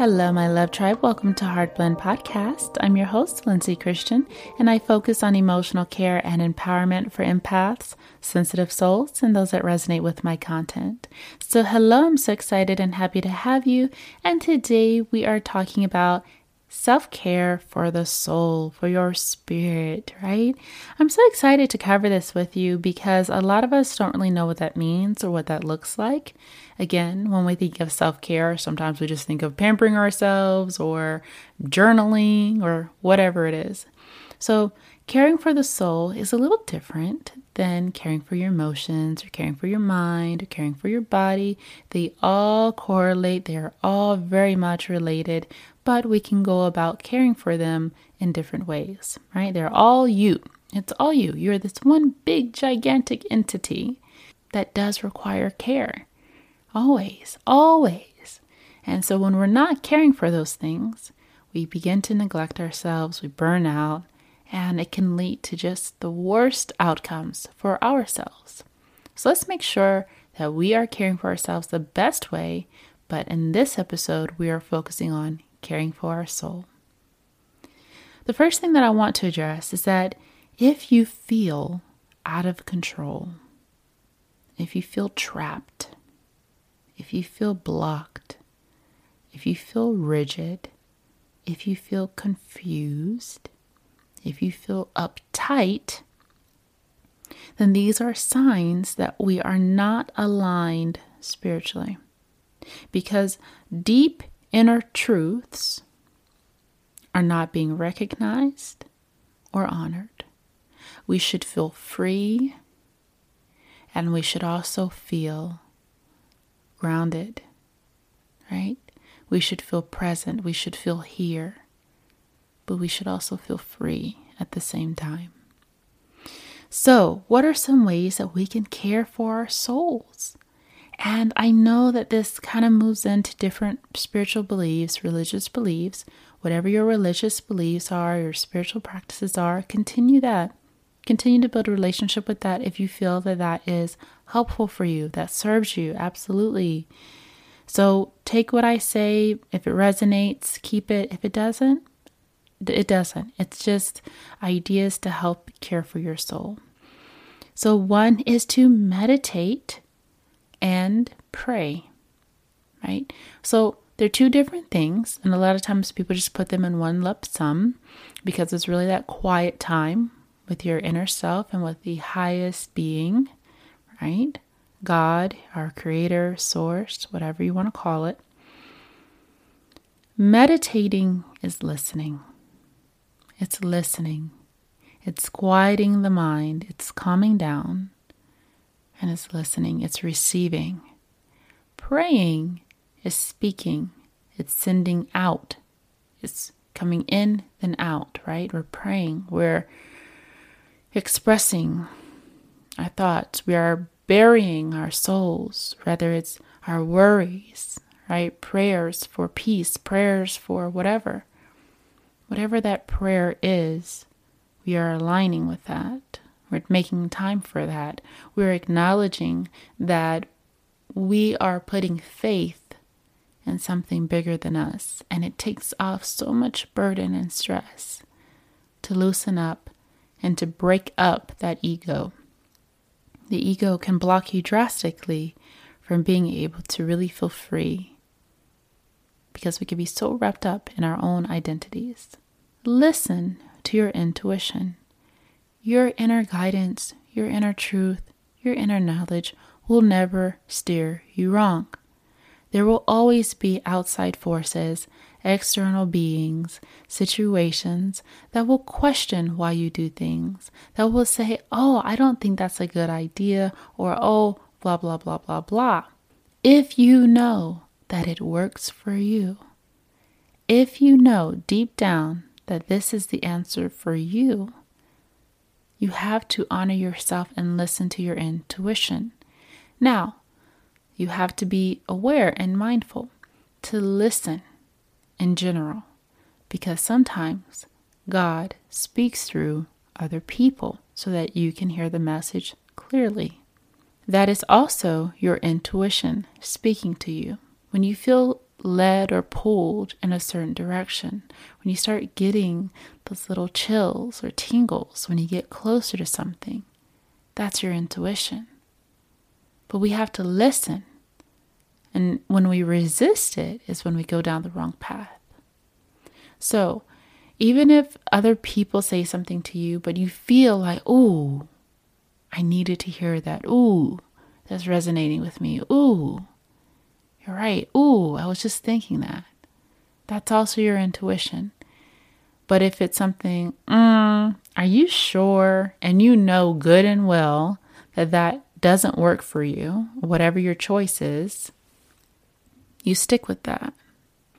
Hello, my love tribe. Welcome to Heart Blend Podcast. I'm your host, Lindsay Christian, and I focus on emotional care and empowerment for empaths, sensitive souls, and those that resonate with my content. So, hello, I'm so excited and happy to have you. And today we are talking about self care for the soul, for your spirit, right? I'm so excited to cover this with you because a lot of us don't really know what that means or what that looks like. Again, when we think of self care, sometimes we just think of pampering ourselves or journaling or whatever it is. So, caring for the soul is a little different than caring for your emotions or caring for your mind or caring for your body. They all correlate, they are all very much related, but we can go about caring for them in different ways, right? They're all you. It's all you. You're this one big, gigantic entity that does require care. Always, always. And so when we're not caring for those things, we begin to neglect ourselves, we burn out, and it can lead to just the worst outcomes for ourselves. So let's make sure that we are caring for ourselves the best way, but in this episode, we are focusing on caring for our soul. The first thing that I want to address is that if you feel out of control, if you feel trapped, if you feel blocked, if you feel rigid, if you feel confused, if you feel uptight, then these are signs that we are not aligned spiritually. Because deep inner truths are not being recognized or honored. We should feel free and we should also feel grounded, right? We should feel present. We should feel here but we should also feel free at the same time. So, what are some ways that we can care for our souls? And I know that this kind of moves into different spiritual beliefs, religious beliefs. Whatever your religious beliefs are, your spiritual practices are, continue that. Continue to build a relationship with that if you feel that that is helpful for you, that serves you. Absolutely. So take what I say. If it resonates, keep it. If it doesn't, it doesn't. It's just ideas to help care for your soul. So, one is to meditate and pray, right? So, they're two different things. And a lot of times people just put them in one lump sum because it's really that quiet time with your inner self and with the highest being, right? God, our creator, source, whatever you want to call it. Meditating is listening. It's listening, it's quieting the mind, it's calming down, and it's listening, it's receiving. Praying is speaking, it's sending out, it's coming in then out, right? We're praying, we're expressing our thoughts, we are burying our souls, whether it's our worries, right? Prayers for peace, prayers for whatever. Whatever that prayer is, we are aligning with that. We're making time for that. We're acknowledging that we are putting faith in something bigger than us. And it takes off so much burden and stress to loosen up and to break up that ego. The ego can block you drastically from being able to really feel free because we can be so wrapped up in our own identities. Listen to your intuition. Your inner guidance, your inner truth, your inner knowledge will never steer you wrong. There will always be outside forces, external beings, situations that will question why you do things, that will say, oh, I don't think that's a good idea, or oh, blah, blah, blah, blah, blah. If you know that it works for you. If you know deep down that this is the answer for you, you have to honor yourself and listen to your intuition. Now, you have to be aware and mindful to listen in general because sometimes God speaks through other people so that you can hear the message clearly. That is also your intuition speaking to you. When you feel led or pulled in a certain direction, when you start getting those little chills or tingles when you get closer to something, that's your intuition. But we have to listen. And when we resist it, is when we go down the wrong path. So, even if other people say something to you, but you feel like, ooh, I needed to hear that. Ooh, that's resonating with me. Ooh, you're right. Ooh, I was just thinking that. That's also your intuition. But if it's something, mm, are you sure? And you know good and well that that doesn't work for you, whatever your choice is, you stick with that.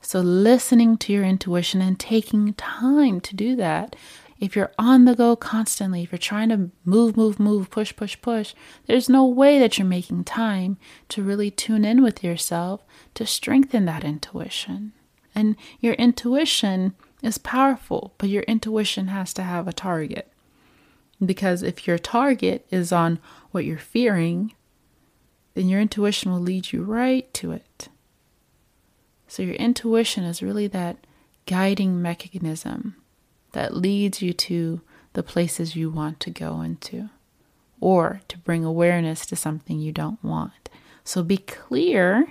So, listening to your intuition and taking time to do that. If you're on the go constantly, if you're trying to move, move, move, push, push, push, there's no way that you're making time to really tune in with yourself to strengthen that intuition. And your intuition is powerful, but your intuition has to have a target. Because if your target is on what you're fearing, then your intuition will lead you right to it. So, your intuition is really that guiding mechanism that leads you to the places you want to go into or to bring awareness to something you don't want. So, be clear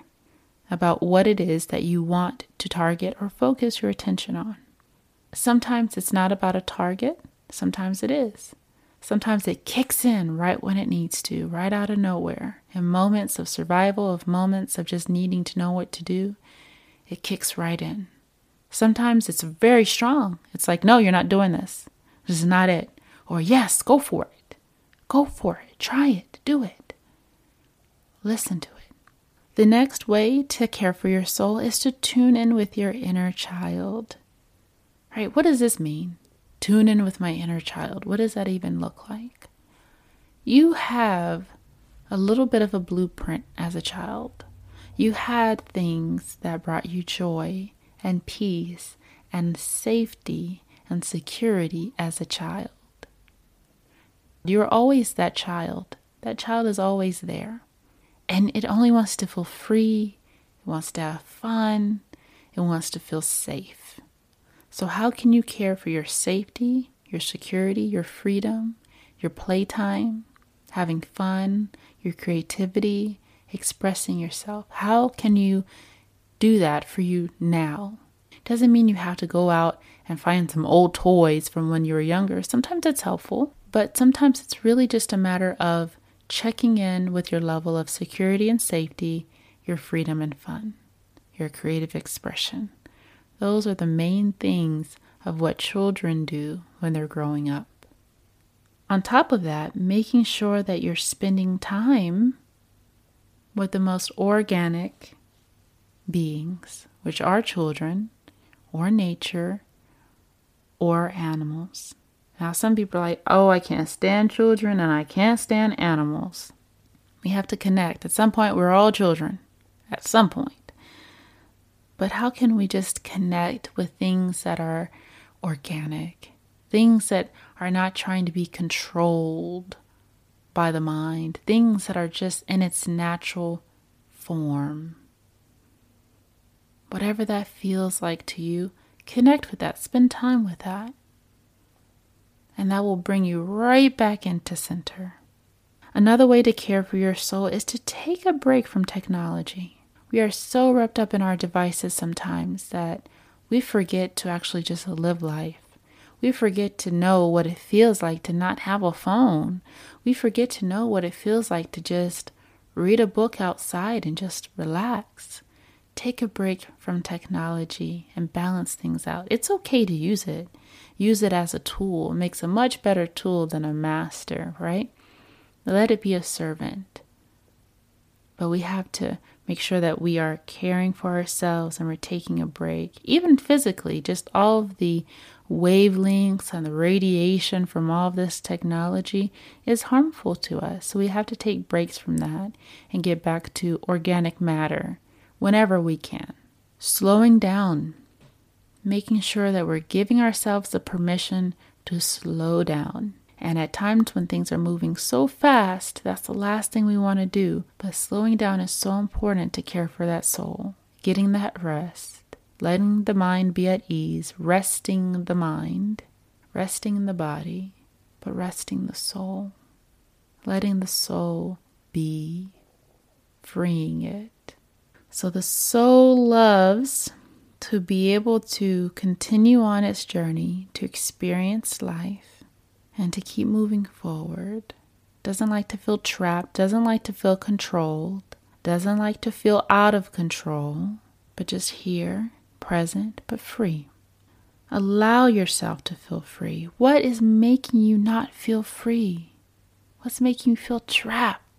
about what it is that you want to target or focus your attention on. Sometimes it's not about a target, sometimes it is. Sometimes it kicks in right when it needs to, right out of nowhere. In moments of survival, of moments of just needing to know what to do, it kicks right in. Sometimes it's very strong. It's like, no, you're not doing this. This is not it. Or, yes, go for it. Go for it. Try it. Do it. Listen to it. The next way to care for your soul is to tune in with your inner child. Right? What does this mean? Tune in with my inner child. What does that even look like? You have a little bit of a blueprint as a child. You had things that brought you joy and peace and safety and security as a child. You're always that child. That child is always there. And it only wants to feel free, it wants to have fun, it wants to feel safe. So, how can you care for your safety, your security, your freedom, your playtime, having fun, your creativity, expressing yourself. How can you do that for you now? Doesn't mean you have to go out and find some old toys from when you were younger. Sometimes it's helpful, but sometimes it's really just a matter of checking in with your level of security and safety, your freedom and fun, your creative expression. Those are the main things of what children do when they're growing up. On top of that, making sure that you're spending time with the most organic beings, which are children, or nature, or animals. Now, some people are like, oh, I can't stand children and I can't stand animals. We have to connect. At some point, we're all children. At some point. But how can we just connect with things that are organic? Things that are not trying to be controlled by the mind, things that are just in its natural form. Whatever that feels like to you, connect with that, spend time with that. And that will bring you right back into center. Another way to care for your soul is to take a break from technology. We are so wrapped up in our devices sometimes that we forget to actually just live life. We forget to know what it feels like to not have a phone. We forget to know what it feels like to just read a book outside and just relax. Take a break from technology and balance things out. It's okay to use it. Use it as a tool. It makes a much better tool than a master, right? Let it be a servant. but we have to make sure that we are caring for ourselves and we're taking a break, even physically, just all of the wavelengths and the radiation from all of this technology is harmful to us. So we have to take breaks from that and get back to organic matter whenever we can. Slowing down, making sure that we're giving ourselves the permission to slow down. And at times when things are moving so fast, that's the last thing we want to do. But slowing down is so important to care for that soul, getting that rest, letting the mind be at ease, resting the mind, resting the body, but resting the soul, letting the soul be, freeing it. So the soul loves to be able to continue on its journey to experience life and to keep moving forward. Doesn't like to feel trapped, doesn't like to feel controlled, doesn't like to feel out of control, but just here, present, but free. Allow yourself to feel free. What is making you not feel free? What's making you feel trapped?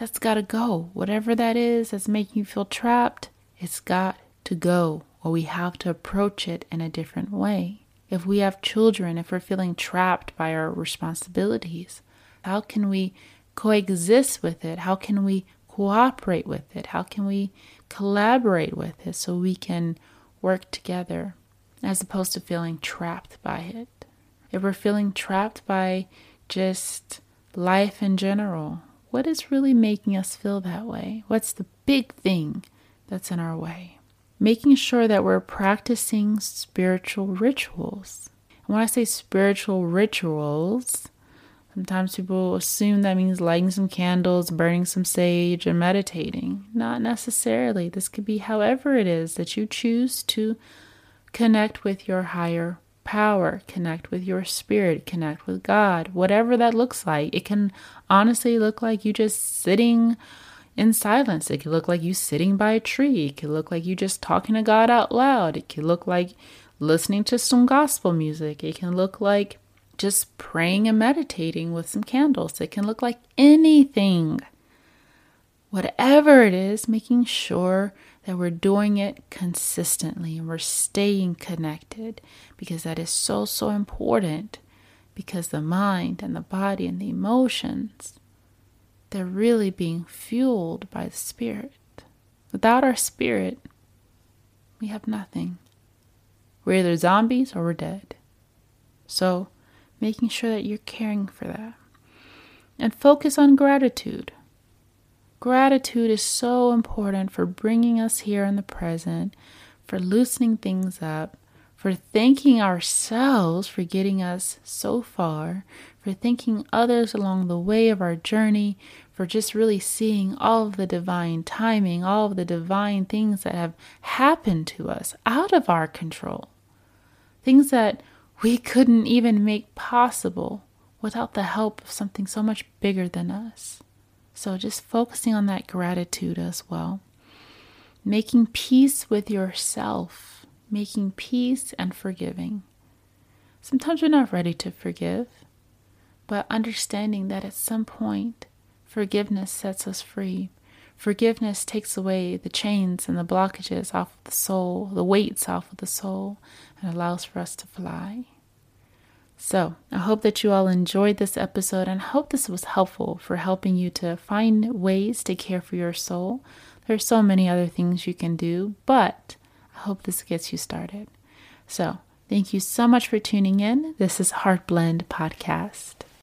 That's got to go. Whatever that is that's making you feel trapped, it's got to go, or we have to approach it in a different way. If we have children, if we're feeling trapped by our responsibilities, how can we coexist with it? How can we cooperate with it? How can we collaborate with it so we can work together as opposed to feeling trapped by it? If we're feeling trapped by just life in general, what is really making us feel that way? What's the big thing that's in our way? making sure that we're practicing spiritual rituals. And when I say spiritual rituals, sometimes people assume that means lighting some candles, burning some sage, and meditating. Not necessarily. This could be however it is that you choose to connect with your higher power, connect with your spirit, connect with God, whatever that looks like. It can honestly look like you just sitting in silence. It could look like you sitting by a tree. It could look like you just talking to God out loud. It could look like listening to some gospel music. It can look like just praying and meditating with some candles. It can look like anything. Whatever it is, making sure that we're doing it consistently and we're staying connected because that is so, so important because the mind and the body and the emotions they're really being fueled by the Spirit. Without our Spirit, we have nothing. We're either zombies or we're dead. So, making sure that you're caring for that. And focus on gratitude. Gratitude is so important for bringing us here in the present, for loosening things up, for thanking ourselves for getting us so far, for thanking others along the way of our journey, for just really seeing all of the divine timing, all of the divine things that have happened to us out of our control. Things that we couldn't even make possible without the help of something so much bigger than us. So, just focusing on that gratitude as well. Making peace with yourself making peace and forgiving. Sometimes we're not ready to forgive, but understanding that at some point, forgiveness sets us free. Forgiveness takes away the chains and the blockages off of the soul, the weights off of the soul, and allows for us to fly. So, I hope that you all enjoyed this episode and hope this was helpful for helping you to find ways to care for your soul. There's so many other things you can do, but I hope this gets you started. So, thank you so much for tuning in. This is Heart Blend Podcast.